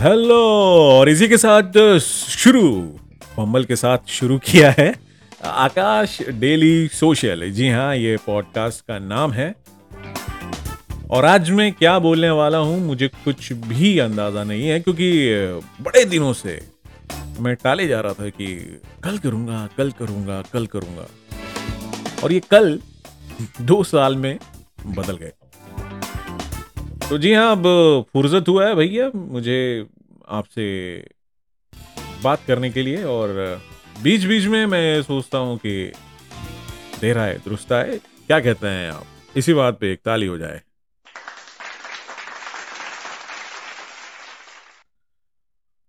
Hello, और इसी के साथ शुरू, मम्मल के साथ शुरू किया है आकाश डेली सोशल। जी हाँ ये पॉडकास्ट का नाम है। और आज मैं क्या बोलने वाला हूँ, मुझे कुछ भी अंदाज़ा नहीं है, क्योंकि बड़े दिनों से मैं टाले जा रहा था कि कल करूँगा कल करूँगा कल करूँगा। और ये कल दो साल में बदल गए। तो जी हाँ अब फुर्सत हुआ है भैया मुझे आपसे बात करने के लिए और बीच बीच में मैं सोचता हूँ कि देरा है दुरुस्त है क्या कहते हैं आप? इसी बात पे एक ताली हो जाए।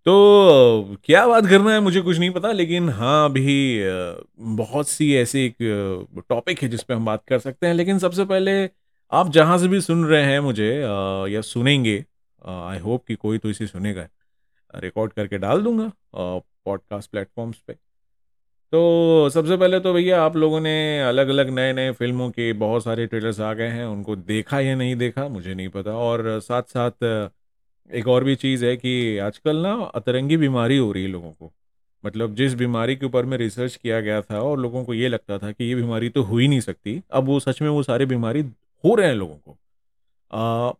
तो क्या बात करना है, मुझे कुछ नहीं पता, लेकिन हाँ अभी बहुत सी ऐसी एक टॉपिक है जिस पे हम बात कर सकते हैं। लेकिन सबसे पहले आप जहाँ से भी सुन रहे हैं मुझे या सुनेंगे आई होप कि कोई तो इसे सुनेगा। रिकॉर्ड करके डाल दूँगा पॉडकास्ट प्लेटफॉर्म्स पे। तो सबसे पहले तो भैया आप लोगों ने अलग अलग नए नए फ़िल्मों के बहुत सारे ट्रेलर्स आ गए हैं। उनको देखा या नहीं देखा, मुझे नहीं पता। और साथ साथ एक और भी चीज़ है कि आजकल ना अतरंगी बीमारी हो रही है लोगों को। मतलब जिस बीमारी के ऊपर में रिसर्च किया गया था और लोगों को ये लगता था कि ये बीमारी तो हो ही नहीं सकती। अब वो सच में वो सारी बीमारी हो रहे हैं लोगों को। आ,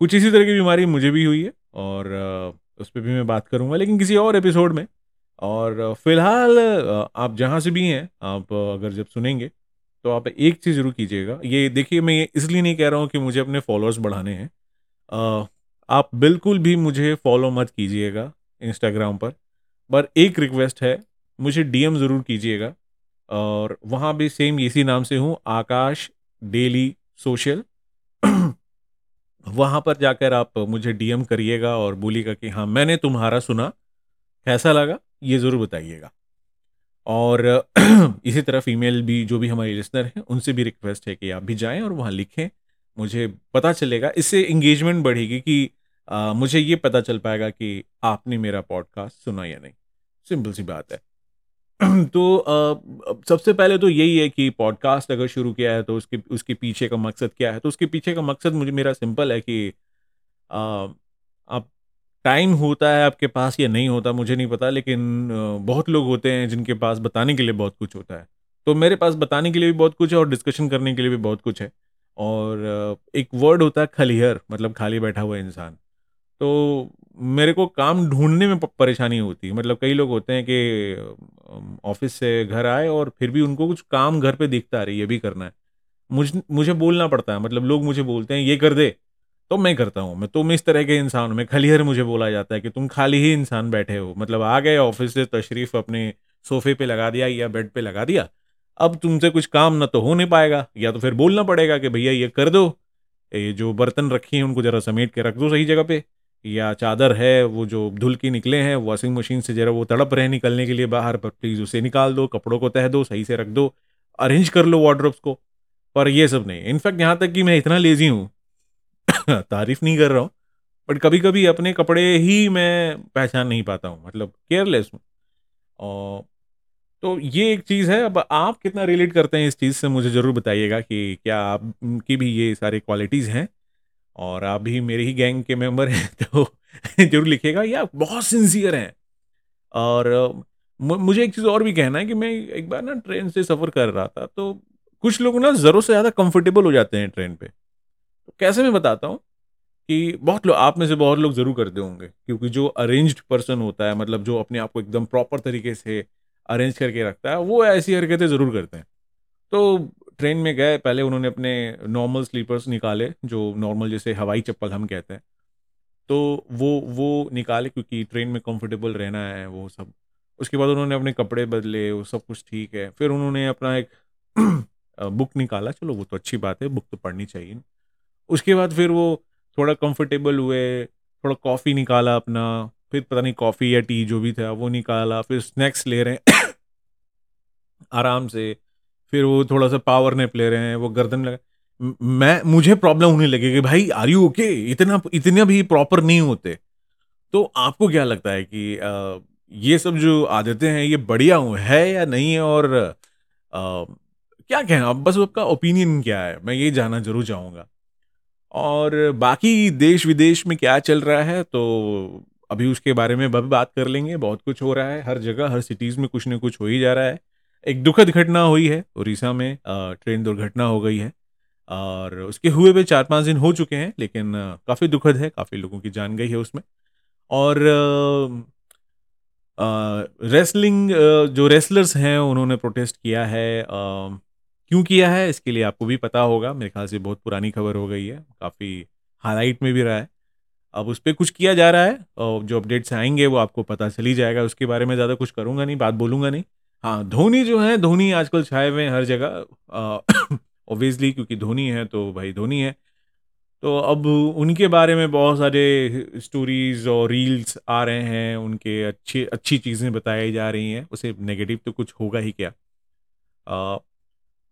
कुछ इसी तरह की बीमारी मुझे भी हुई है और उस पर भी मैं बात करूँगा लेकिन किसी और एपिसोड में। और फ़िलहाल आप जहाँ से भी हैं आप अगर जब सुनेंगे तो आप एक चीज़ ज़रूर कीजिएगा। ये देखिए मैं ये इसलिए नहीं कह रहा हूँ कि मुझे अपने फॉलोअर्स बढ़ाने हैं। आप बिल्कुल भी मुझे फॉलो मत कीजिएगा इंस्टाग्राम पर। पर एक रिक्वेस्ट है मुझे डीएम ज़रूर कीजिएगा। और वहाँ भी सेम इसी नाम से हूँ आकाश डेली सोशल। वहाँ पर जाकर आप मुझे डीएम करिएगा और बोलिएगा कि हाँ मैंने तुम्हारा सुना। कैसा लगा? ये ज़रूर बताइएगा। और इसी तरह फीमेल भी जो भी हमारे लिसनर हैं उनसे भी रिक्वेस्ट है कि आप भी जाएँ और वहाँ लिखें। मुझे पता चलेगा। इससे इंगेजमेंट बढ़ेगी कि आ, मुझे ये पता चल पाएगा कि आपने मेरा पॉडकास्ट सुना या नहीं। सिंपल सी बात है। तो आ, सबसे पहले तो यही है कि पॉडकास्ट अगर शुरू किया है तो उसके उसके पीछे का मकसद क्या है? तो उसके पीछे का मकसद मुझे मेरा सिंपल है कि आप टाइम होता है आपके पास या नहीं होता मुझे नहीं पता लेकिन बहुत लोग होते हैं जिनके पास बताने के लिए बहुत कुछ होता है। तो मेरे पास बताने के लिए भी बहुत कुछ है और डिस्कशन करने के लिए भी बहुत कुछ है। और एक वर्ड होता है खलिहर मतलब खाली बैठा हुआ इंसान। तो मेरे को काम ढूँढने में परेशानी होती है। मतलब कई लोग होते हैं कि ऑफ़िस से घर आए और फिर भी उनको कुछ काम घर पे दिखता है, ये भी करना है। मुझ, मुझे बोलना पड़ता है मतलब लोग मुझे बोलते हैं, ये कर दे तो मैं करता हूँ, मैं तुम इस तरह के इंसान हूँ, मैं खलीहर मुझे बोला जाता है कि तुम खाली ही इंसान बैठे हो। मतलब आ गए ऑफ़िस से, तशरीफ़ अपने सोफे पे लगा दिया या बेड पे लगा दिया, अब तुमसे कुछ काम ना तो हो नहीं पाएगा, या तो फिर बोलना पड़ेगा कि भैया ये कर दो, ये जो बर्तन रखी हैं उनको ज़रा समेट के रख दो सही जगह पे। या चादर है, वो जो धुल की निकले हैं वॉशिंग मशीन से ज़रा वो तड़प रहे निकलने के लिए बाहर, पर प्लीज़ उसे निकाल दो, कपड़ों को तह दो, सही से रख दो अरेंज कर लो वार्ड्रोब्स को। पर ये सब नहीं। इनफैक्ट यहाँ तक कि मैं इतना लेजी हूँ, तारीफ़ नहीं कर रहा हूँ बट कभी कभी अपने कपड़े ही मैं पहचान नहीं पाता हूँ मतलब केयरलेस हूँ। तो ये एक चीज़ है, अब आप कितना रिलेट करते हैं इस चीज़ से मुझे ज़रूर बताइएगा कि क्या आपकी भी ये सारे क्वालिटीज़ हैं। और आप भी मेरे ही गैंग के मेंबर हैं तो ज़रूर लिखिएगा। या बहुत सिंसियर हैं। और मुझे एक चीज़ और भी कहना है कि मैं एक बार ना ट्रेन से सफ़र कर रहा था तो कुछ लोग ना ज़रूर से ज़्यादा कंफर्टेबल हो जाते हैं ट्रेन पे। तो कैसे मैं बताता हूँ कि बहुत लोग आप में से बहुत लोग ज़रूर करते होंगे, क्योंकि जो अरेंज्ड पर्सन होता है मतलब जो अपने आप को एकदम प्रॉपर तरीके से अरेंज करके रखता है, वो ऐसी हरकतें ज़रूर करते हैं। तो ट्रेन में गए, पहले उन्होंने अपने नॉर्मल स्लीपर्स निकाले, जो नॉर्मल जैसे हवाई चप्पल हम कहते हैं। तो वो वो निकाले क्योंकि ट्रेन में कंफर्टेबल रहना है, वो सब। उसके बाद उन्होंने अपने कपड़े बदले, वो सब कुछ ठीक है। फिर उन्होंने अपना एक बुक निकाला, चलो वो तो अच्छी बात है बुक तो पढ़नी चाहिए। उसके बाद फिर वो थोड़ा कंफर्टेबल हुए, थोड़ा कॉफ़ी निकाला अपना, फिर पता नहीं कॉफ़ी या टी जो भी था, वो निकाला, फिर स्नैक्स ले रहे हैं। आराम से फिर वो थोड़ा सा पावर नेप ले रहे हैं वो गर्दन लगा मैं मुझे प्रॉब्लम होने लगी कि भाई आर यू ओके इतना इतने भी प्रॉपर नहीं होते। तो आपको क्या लगता है कि आ, ये सब जो आदतें हैं ये बढ़िया है या नहीं है? और आ, क्या कहें आप? बस आपका ओपिनियन क्या है? मैं ये जानना ज़रूर चाहूँगा। और बाकी देश विदेश में क्या चल रहा है तो अभी उसके बारे में भी बात कर लेंगे। बहुत कुछ हो रहा है हर जगह हर सिटीज़ में कुछ ना कुछ हो ही जा रहा है। एक दुखद घटना हुई है उड़ीसा में ट्रेन दुर्घटना हो गई है और उसके हुए भी चार पाँच दिन हो चुके हैं लेकिन काफ़ी दुखद है काफ़ी लोगों की जान गई है उसमें। और रेसलिंग जो रेसलर्स हैं उन्होंने प्रोटेस्ट किया है अ, क्यों किया है इसके लिए आपको भी पता होगा मेरे ख्याल से बहुत पुरानी खबर हो गई है काफ़ी हाईलाइट में भी रहा है। अब उस पर कुछ किया जा रहा है जो अपडेट्स आएँगे वो आपको पता चली जाएगा उसके बारे में ज़्यादा कुछ करूँगा नहीं बात बोलूँगा नहीं। हाँ धोनी जो है धोनी आजकल छाए हुए हैं हर जगह। ऑब्वियसली क्योंकि धोनी है तो भाई धोनी है। तो अब उनके बारे में बहुत सारे स्टोरीज और रील्स आ रहे हैं उनके अच्छी अच्छी चीज़ें बताई जा रही हैं। उसे नेगेटिव तो कुछ होगा ही क्या?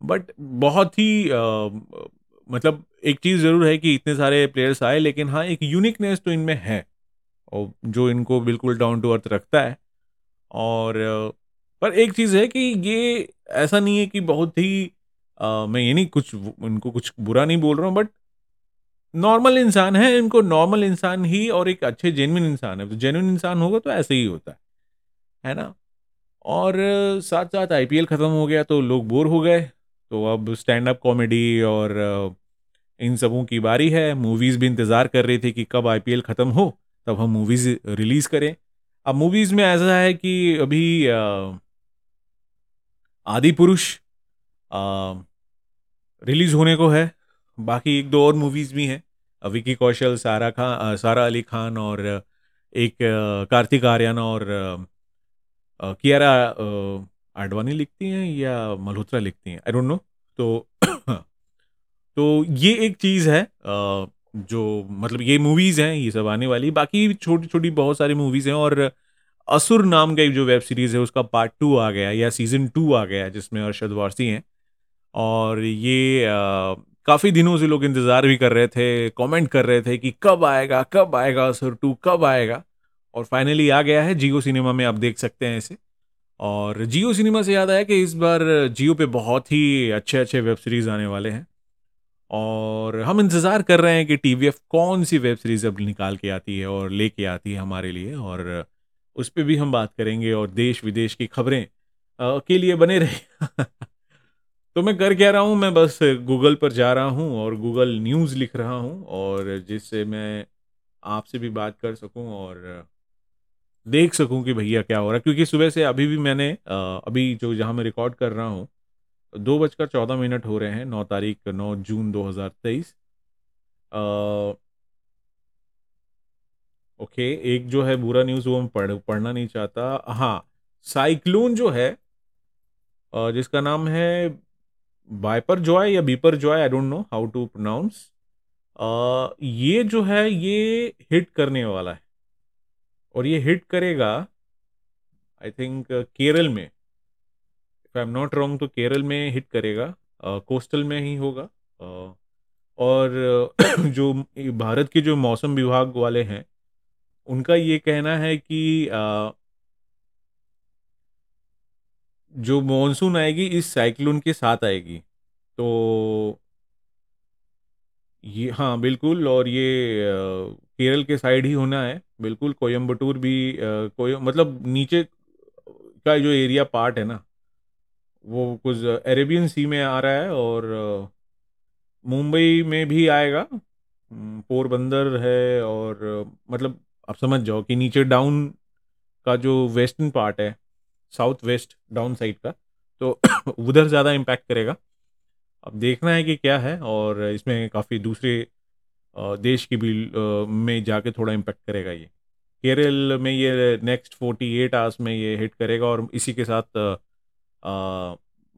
बट बहुत ही आ, मतलब एक चीज़ ज़रूर है कि इतने सारे प्लेयर्स आए लेकिन हाँ एक यूनिकनेस तो इनमें है। और जो इनको बिल्कुल डाउन टू अर्थ रखता है। और पर एक चीज़ है कि ये ऐसा नहीं है कि बहुत ही आ, मैं ये नहीं कुछ उनको कुछ बुरा नहीं बोल रहा हूँ बट नॉर्मल इंसान है इनको नॉर्मल इंसान ही और एक अच्छे जेनविन इंसान है। तो जेनविन इंसान होगा तो ऐसे ही होता है है ना? और साथ साथ आईपीएल ख़त्म हो गया तो लोग बोर हो गए तो अब स्टैंड अप कॉमेडी और इन सबों की बारी है। मूवीज़ भी इंतज़ार कर रही थी कि कब आईपीएल ख़त्म हो तब हम मूवीज़ रिलीज़ करें। अब मूवीज़ में ऐसा है कि अभी आदि पुरुष रिलीज़ होने को है। बाकी एक दो और मूवीज़ भी हैं। विकी कौशल, सारा खान सारा अली खान और एक कार्तिक आर्यन और कियारा आडवाणी लिखती हैं या मल्होत्रा लिखती हैं? आई डोंट नो तो तो ये एक चीज़ है जो मतलब ये मूवीज़ हैं, ये सब आने वाली। बाकी छोटी छोटी बहुत सारी मूवीज़ हैं और असुर नाम का एक जो वेब सीरीज़ है, उसका पार्ट टू आ गया या सीज़न टू आ गया, जिसमें अरशद वारसी हैं। और ये काफ़ी दिनों से लोग इंतज़ार भी कर रहे थे कमेंट कर रहे थे कि कब आएगा कब आएगा असुर टू कब आएगा। और फाइनली आ गया है, जियो सिनेमा में आप देख सकते हैं इसे। और जियो सिनेमा से याद आया कि इस बार जियो पे बहुत ही अच्छे अच्छे वेब सीरीज़ आने वाले हैं। और हम इंतज़ार कर रहे हैं कि टीवीएफ कौन सी वेब सीरीज़ अब निकाल के आती है और लेके आती है हमारे लिए। और उस पर भी हम बात करेंगे और देश विदेश की खबरें के लिए बने रहे। तो मैं कर क्या रहा हूँ, मैं बस गूगल पर जा रहा हूँ और गूगल न्यूज़ लिख रहा हूँ और जिससे मैं आपसे भी बात कर सकूँ और देख सकूँ कि भैया क्या हो रहा है। क्योंकि सुबह से अभी भी मैंने अभी जो जहाँ मैं रिकॉर्ड कर रहा हूँ, दो बजकर चौदह मिनट हो रहे हैं, नौ तारीख, नौ जून दो हज़ार तेईस। ओके एक जो है बुरा न्यूज़ वो मैं पढ़ पढ़ना नहीं चाहता। हाँ साइक्लोन जो है जिसका नाम है बाइपर जॉय या Biparjoy I don't know how to pronounce ये जो है ये हिट करने वाला है। और ये हिट करेगा आई थिंक केरल में। If I am not wrong तो केरल में हिट करेगा। कोस्टल में ही होगा। uh, और जो भारत के जो मौसम विभाग वाले हैं उनका ये कहना है कि जो मॉनसून आएगी, इस साइक्लोन के साथ आएगी। तो ये हाँ बिल्कुल, और ये केरल के साइड ही होना है, बिल्कुल कोयम्बटूर भी कोय मतलब नीचे का जो एरिया पार्ट है ना, वो कुछ अरेबियन सी में आ रहा है, और मुंबई में भी आएगा। पोरबंदर है, और मतलब आप समझ जाओ कि नीचे डाउन का जो वेस्टर्न पार्ट है साउथ वेस्ट डाउन साइड का तो उधर ज़्यादा इम्पैक्ट करेगा। अब देखना है कि क्या है और इसमें काफ़ी दूसरे देश की भी में जाके थोड़ा इम्पेक्ट करेगा ये। केरल में ये नेक्स्ट फोर्टी एट आवर्स में ये हिट करेगा और इसी के साथ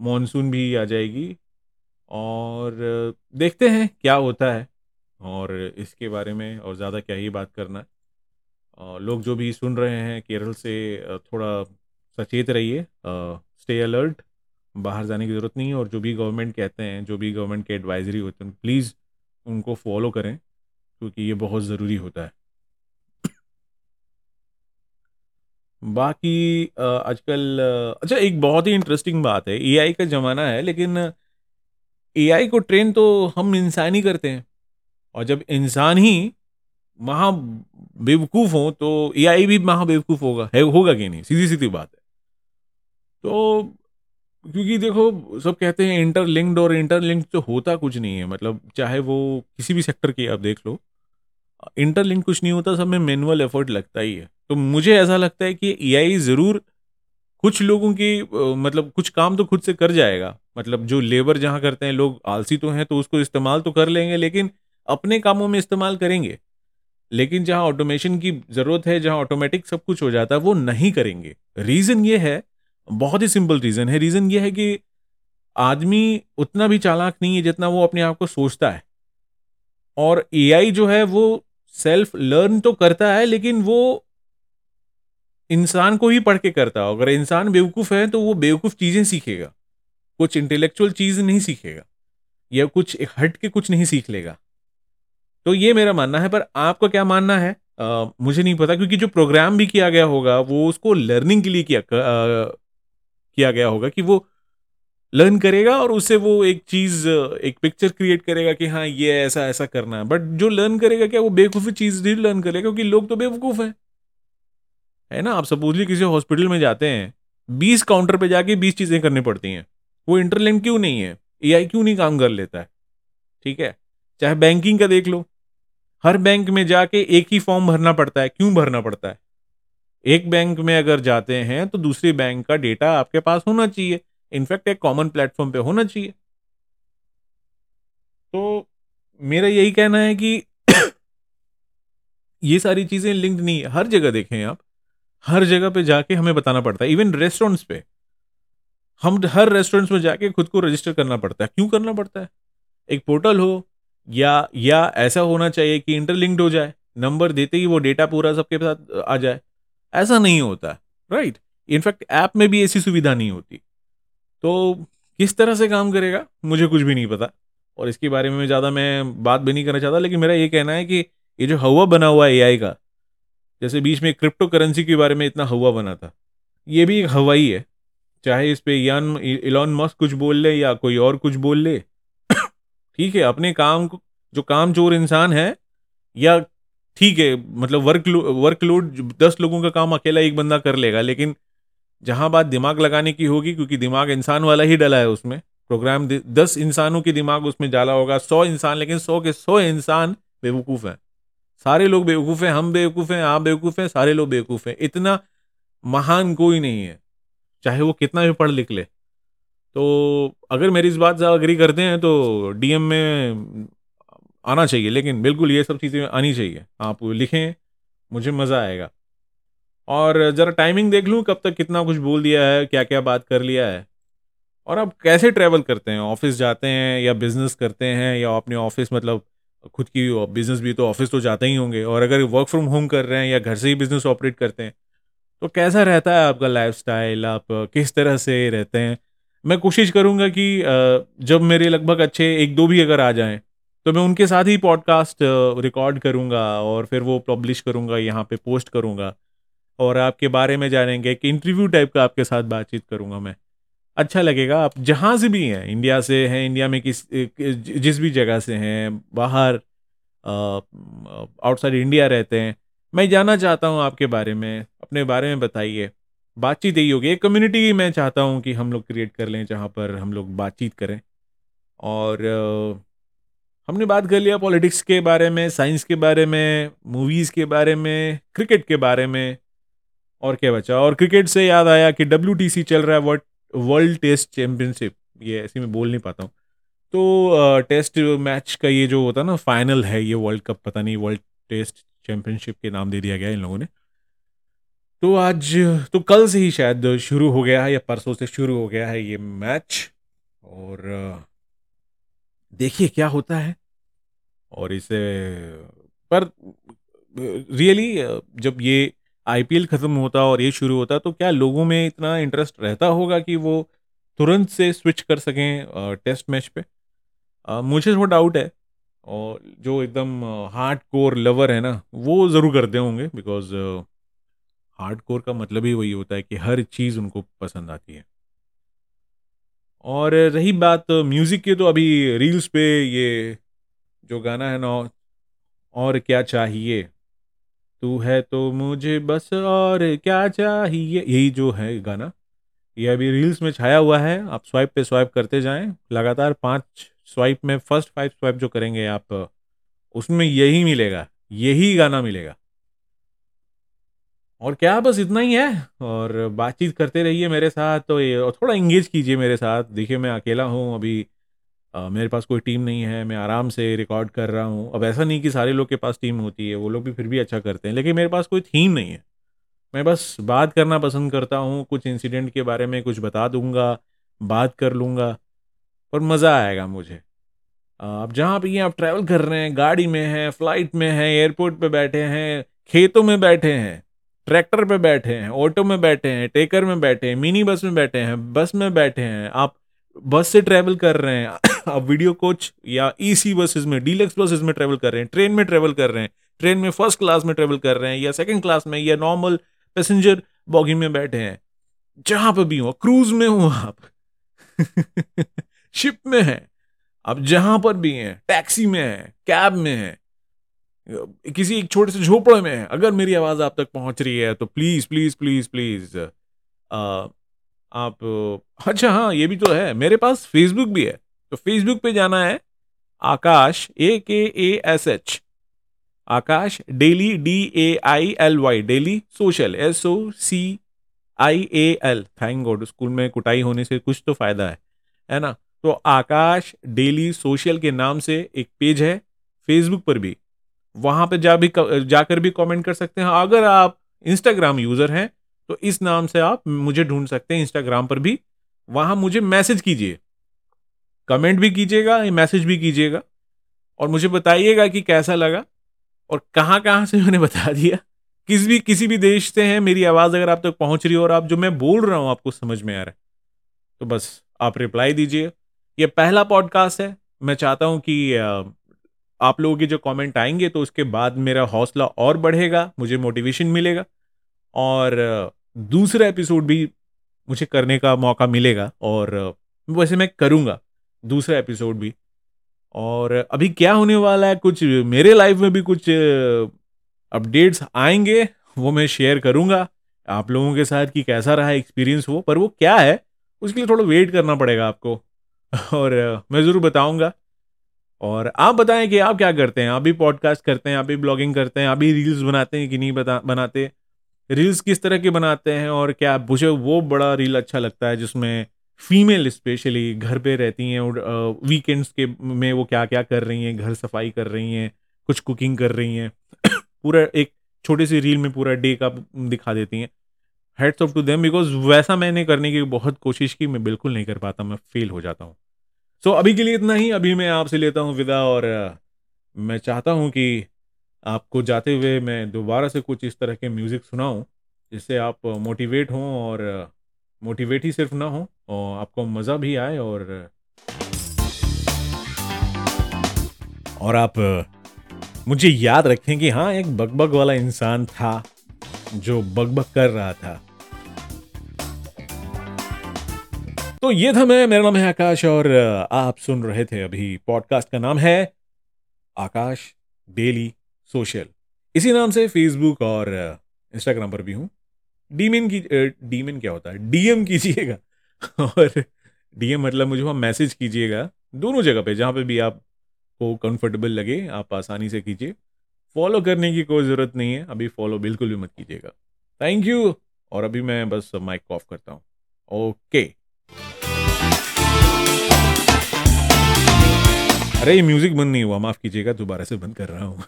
मानसून भी आ जाएगी और देखते हैं क्या होता है और इसके बारे में और ज़्यादा क्या ही बात करना है। लोग जो भी सुन रहे हैं, केरल से थोड़ा सचेत रहिए। स्टे अलर्ट बाहर जाने की ज़रूरत नहीं है और जो भी गवर्नमेंट कहते हैं, जो भी गवर्नमेंट के एडवाइजरी होते हैं प्लीज़ उनको फॉलो करें, क्योंकि ये बहुत ज़रूरी होता है। बाकी आजकल अच्छा एक बहुत ही इंटरेस्टिंग बात है एआई का ज़माना है, लेकिन एआई को ट्रेन तो हम इंसान ही करते हैं। और जब इंसान ही महा बेवकूफ़ हो तो एआई भी महा बेवकूफ़ होगा, है, होगा कि नहीं? सीधी सीधी बात है। तो क्योंकि देखो, सब कहते हैं इंटरलिंक्ड और इंटरलिंक्ड तो होता कुछ नहीं है मतलब चाहे वो किसी भी सेक्टर की आप देख लो इंटरलिंक कुछ नहीं होता, सब में मैनुअल एफर्ट लगता ही है। तो मुझे ऐसा लगता है कि एआई ज़रूर कुछ लोगों की मतलब कुछ काम तो खुद से कर जाएगा। मतलब जो लेबर जहाँ करते हैं, लोग आलसी तो हैं तो उसको इस्तेमाल तो कर लेंगे, लेकिन अपने कामों में इस्तेमाल करेंगे। लेकिन जहाँ ऑटोमेशन की ज़रूरत है, जहाँ ऑटोमेटिक सब कुछ हो जाता है वो नहीं करेंगे। रीज़न ये है, बहुत ही सिंपल रीज़न है। रीज़न ये है कि आदमी उतना भी चालाक नहीं है जितना वो अपने आप को सोचता है। और एआई जो है, वो सेल्फ लर्न तो करता है, लेकिन वो इंसान को ही पढ़ के करता है। अगर इंसान बेवकूफ़ है तो वो बेवकूफ़ चीज़ें सीखेगा। कुछ इंटेलेक्चुअल चीज़ नहीं सीखेगा, या कुछ हट के कुछ नहीं सीख लेगा। तो ये मेरा मानना है पर आपका क्या मानना है? आ, मुझे नहीं पता क्योंकि जो प्रोग्राम भी किया गया होगा वो उसको लर्निंग के लिए किया आ, किया गया होगा कि वो लर्न करेगा और उससे वो एक चीज़ एक पिक्चर क्रिएट करेगा कि हाँ ये ऐसा ऐसा करना है। बट जो लर्न करेगा क्या वो बेवकूफ़ी चीज़ नहीं लर्न करेगा क्योंकि लोग तो बेवकूफ़ हैं। है ना? आप सपोजली किसी हॉस्पिटल में जाते हैं बीस काउंटर पे जाके बीस चीज़ें करनी पड़ती हैं। वो इंटरलिंक क्यों नहीं है? एआई क्यों नहीं काम कर लेता है? ठीक है? चाहे बैंकिंग का देख लो। हर बैंक में जाके एक ही फॉर्म भरना पड़ता है। क्यों भरना पड़ता है? एक बैंक में अगर जाते हैं तो दूसरे बैंक का डेटा आपके पास होना चाहिए। इनफैक्ट एक कॉमन प्लेटफॉर्म पे होना चाहिए। तो मेरा यही कहना है कि ये सारी चीज़ें लिंक्ड नहीं है। हर जगह देखें आप। हर जगह पे जाके हमें बताना पड़ता है। इवन रेस्टोरेंट्स पे। हम हर रेस्टोरेंट्स में जाके खुद को रजिस्टर करना पड़ता है। क्यों करना पड़ता है? एक पोर्टल हो या या ऐसा होना चाहिए कि इंटरलिंक्ड हो जाए नंबर देते ही वो डेटा पूरा सबके साथ आ जाए। ऐसा नहीं होता राइट इनफैक्ट ऐप में भी ऐसी सुविधा नहीं होती। तो किस तरह से काम करेगा, मुझे कुछ भी नहीं पता। और इसके बारे में ज़्यादा मैं बात भी नहीं करना चाहता, लेकिन मेरा ये कहना है कि ये जो हवा बना हुआ है एआई का, जैसे बीच में क्रिप्टो करेंसी के बारे में इतना हवा बना था, ये भी एक हवा ही। है चाहे इस पर यान इलॉन मस्क कुछ बोल ले या कोई और कुछ बोल ले ठीक है, अपने काम को, जो काम चोर इंसान है, या ठीक है मतलब वर्क वर्कलोड दस लोगों का काम अकेला एक बंदा कर लेगा, लेकिन जहाँ बात दिमाग लगाने की होगी, क्योंकि दिमाग इंसान वाला ही डला है उसमें प्रोग्राम दस इंसानों के दिमाग उसमें डाला होगा, सौ इंसान, लेकिन सौ के सौ इंसान बेवकूफ़ हैं। सारे लोग बेवकूफ़ हैं, हम बेवकूफ़ हैं, आप बेवकूफ़ हैं, सारे लोग बेवकूफ़ हैं। इतना महान कोई नहीं है, चाहे वो कितना भी पढ़ लिख ले। तो अगर मेरी इस बात से अग्री करते हैं तो डीएम में आना चाहिए, लेकिन बिल्कुल ये सब चीज़ें आनी चाहिए। आप लिखें, मुझे मज़ा आएगा। और ज़रा टाइमिंग देख लूँ, कब तक कितना कुछ बोल दिया है क्या क्या बात कर लिया है। और आप कैसे ट्रैवल करते हैं? ऑफ़िस जाते हैं या बिज़नेस करते हैं, या अपने ऑफ़िस मतलब खुद की बिज़नेस भी तो ऑफ़िस तो जाते ही होंगे, और अगर वर्क फ्रॉम होम कर रहे हैं या घर से ही बिज़नेस ऑपरेट करते हैं तो कैसा रहता है आपका लाइफ आप किस तरह से रहते हैं? मैं कोशिश करूँगा कि जब मेरे लगभग अच्छे एक दो भी अगर आ जाएँ तो मैं उनके साथ ही पॉडकास्ट रिकॉर्ड करूँगा और फिर वो पब्लिश करूँगा, यहाँ पे पोस्ट करूँगा और आपके बारे में जानेंगे, एक इंटरव्यू टाइप का आपके साथ बातचीत करूँगा मैं। अच्छा लगेगा, आप जहाँ से भी हैं, इंडिया से हैं, इंडिया में किस जिस भी जगह से हैं, बाहर आउटसाइड इंडिया रहते हैं, मैं जानना चाहता हूँ आपके बारे में, अपने बारे में बताइए। बातचीत यही होगी। एक कम्युनिटी मैं चाहता हूँ कि हम लोग क्रिएट कर लें जहाँ पर हम लोग बातचीत करें। और हमने बात कर लिया पॉलिटिक्स के बारे में साइंस के बारे में मूवीज़ के बारे में क्रिकेट के बारे में, और क्या बचा। और क्रिकेट से याद आया कि डब्ल्यूटीसी चल रहा है वर्ल्ड वर्ल्ड टेस्ट चैम्पियनशिप ये ऐसे में बोल नहीं पाता हूँ। तो टेस्ट मैच का ये जो होता है ना फाइनल है ये वर्ल्ड कप पता नहीं वर्ल्ड टेस्ट चैम्पियनशिप के नाम दे दिया गया इन लोगों ने। तो आज तो कल से ही शायद शुरू हो गया है, या परसों से शुरू हो गया है ये मैच। और, देखिए क्या होता है। और इसे, पर, रियली, जब ये आईपीएल खत्म होता और ये शुरू होता तो क्या लोगों में इतना इंटरेस्ट रहता होगा कि वो तुरंत से स्विच कर सकें टेस्ट मैच पे? मुझे थोड़ा डाउट है। और जो एकदम हार्ड कोर लवर है ना, वो ज़रूर करते होंगे, बिकॉज़ हार्ड कोर का मतलब ही वही होता है कि हर चीज़ उनको पसंद आती है। और रही बात म्यूज़िक की तो अभी रील्स पे ये जो गाना है ना, और क्या चाहिए? तू है तो मुझे बस और क्या चाहिए? यही जो है गाना, ये अभी रील्स में छाया हुआ है। आप स्वाइप पे स्वाइप करते जाएँ। लगातार पाँच स्वाइप में फ़र्स्ट फाइव स्वाइप जो करेंगे आप, उसमें यही मिलेगा, यही गाना मिलेगा। और क्या बस इतना ही है। और बातचीत करते रहिए मेरे साथ तो ये और थोड़ा इंगेज कीजिए मेरे साथ। देखिए मैं अकेला हूँ अभी। आ, मेरे पास कोई टीम नहीं है मैं आराम से रिकॉर्ड कर रहा हूँ। अब ऐसा नहीं कि सारे लोग के पास टीम होती है वो लोग भी फिर भी अच्छा करते हैं लेकिन मेरे पास कोई थीम नहीं है। मैं बस बात करना पसंद करता हूँ कुछ इंसिडेंट के बारे में कुछ बता दूँगा बात कर लूँगा पर मज़ा आएगा मुझे। आप जहाँ भी आप ट्रैवल कर रहे हैं गाड़ी में हैं फ़्लाइट में हैं एयरपोर्ट पे बैठे हैं खेतों में बैठे हैं ट्रैक्टर पे बैठे हैं, ऑटो में बैठे हैं, टेकर में बैठे हैं, मिनी बस में बैठे हैं, बस में बैठे हैं, आप बस से ट्रैवल कर रहे हैं, आप वीडियो कोच या ईसी बसेस में डीलक्स बसेस में ट्रैवल कर रहे हैं ट्रेन में ट्रैवल कर रहे हैं ट्रेन में फ़र्स्ट क्लास में ट्रैवल कर रहे हैं, या सेकंड क्लास में, या नॉर्मल पैसेंजर बॉगी में बैठे हैं, जहाँ पर भी हो क्रूज में हो आप शिप में हैं, आप जहाँ पर भी हैं टैक्सी में हैं कैब में है किसी एक छोटे से झोपड़े में है। अगर मेरी आवाज़ आप तक पहुँच रही है तो प्लीज़ प्लीज़ प्लीज़ प्लीज़ आप अच्छा हाँ ये भी तो है। मेरे पास फेसबुक भी है। तो फेसबुक पे जाना है Akash A K A S H Akash, daily D A I L Y daily social S O C I A L thank God school में कुटाई होने से कुछ तो फ़ायदा है है ना? तो आकाश, डेली सोशल के नाम से एक पेज है फेसबुक पर भी। वहाँ पे जा भी जाकर भी कमेंट कर सकते हैं। अगर आप इंस्टाग्राम यूज़र हैं तो इस नाम से आप मुझे ढूंढ सकते हैं इंस्टाग्राम पर भी। वहाँ मुझे मैसेज कीजिए। कमेंट भी कीजिएगा मैसेज भी कीजिएगा। और मुझे बताइएगा कि कैसा लगा और कहाँ कहाँ से मैंने बता दिया। किस भी, किसी भी देश से हैं, मेरी आवाज़ अगर आप तक पहुँच रही हो और आप, जो मैं बोल रहा हूँ, आपको समझ में आ रहा है तो बस आप रिप्लाई दीजिए। यह पहला पॉडकास्ट है। मैं चाहता हूँ कि आप लोगों के जो कमेंट आएँगे तो उसके बाद मेरा हौसला और बढ़ेगा, मुझे मोटिवेशन मिलेगा और दूसरा एपिसोड भी मुझे करने का मौका मिलेगा और वैसे मैं करूँगा दूसरा एपिसोड भी। और अभी क्या होने वाला है, कुछ मेरे लाइफ में भी कुछ अपडेट्स आएँगे, वो मैं शेयर करूँगा आप लोगों के साथ कि कैसा रहा एक्सपीरियंस वो, पर वो क्या है, उसके लिए थोड़ा वेट करना पड़ेगा आपको। और मैं ज़रूर बताऊँगा और आप बताएँ कि आप क्या करते हैं? आप भी पॉडकास्ट करते हैं, आप भी ब्लॉगिंग करते हैं, आप भी रील्स बनाते हैं कि नहीं बता, बनाते? रील्स किस तरह के बनाते हैं और क्या मुझे वो बड़ा रील अच्छा लगता है जिसमें फीमेल स्पेशली घर पे रहती हैं और वीकेंड्स के में वो क्या क्या कर रही हैं, घर सफ़ाई कर रही हैं, कुछ कुकिंग कर रही हैं। पूरा एक छोटी सी रील में पूरा डे का दिखा देती हैं। Heads off to them because वैसा मैंने करने की बहुत कोशिश की, मैं बिल्कुल नहीं कर पाता, मैं फेल हो जाता हूँ। सो so, अभी के लिए इतना ही। अभी मैं आपसे लेता हूँ विदा और मैं चाहता हूँ कि आपको जाते हुए मैं दोबारा से कुछ इस तरह के म्यूज़िक सुनाऊँ जिससे आप मोटिवेट हों और मोटिवेट ही सिर्फ़ ना हो और आपको मज़ा भी आए और और आप मुझे याद रखें कि हाँ एक बकबक वाला इंसान था जो बकबक कर रहा था। तो ये था मैं, मेरा नाम है आकाश और आप सुन रहे थे अभी पॉडकास्ट का नाम है आकाश डेली सोशल। इसी नाम से फेसबुक और इंस्टाग्राम पर भी हूँ। डीमेन की डीमिन क्या होता है? डीएम कीजिएगा। और डीएम मतलब मुझे वहाँ मैसेज कीजिएगा। दोनों जगह पे, जहाँ पे भी आपको कंफर्टेबल लगे, आप आसानी से कीजिए। फॉलो करने की कोई ज़रूरत नहीं है। अभी फॉलो बिल्कुल भी मत कीजिएगा। थैंक यू और अभी मैं बस माइक ऑफ़ करता हूँ। ओके अरे, ये म्यूज़िक बंद नहीं हुआ, माफ़ कीजिएगा, दोबारा से बंद कर रहा हूँ।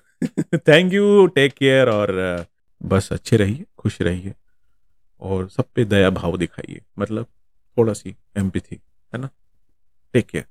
थैंक यू टेक केयर और बस अच्छे रहिए, खुश रहिए और सब पे दया भाव दिखाइए। मतलब थोड़ा सी एम्पथी है ना? Take care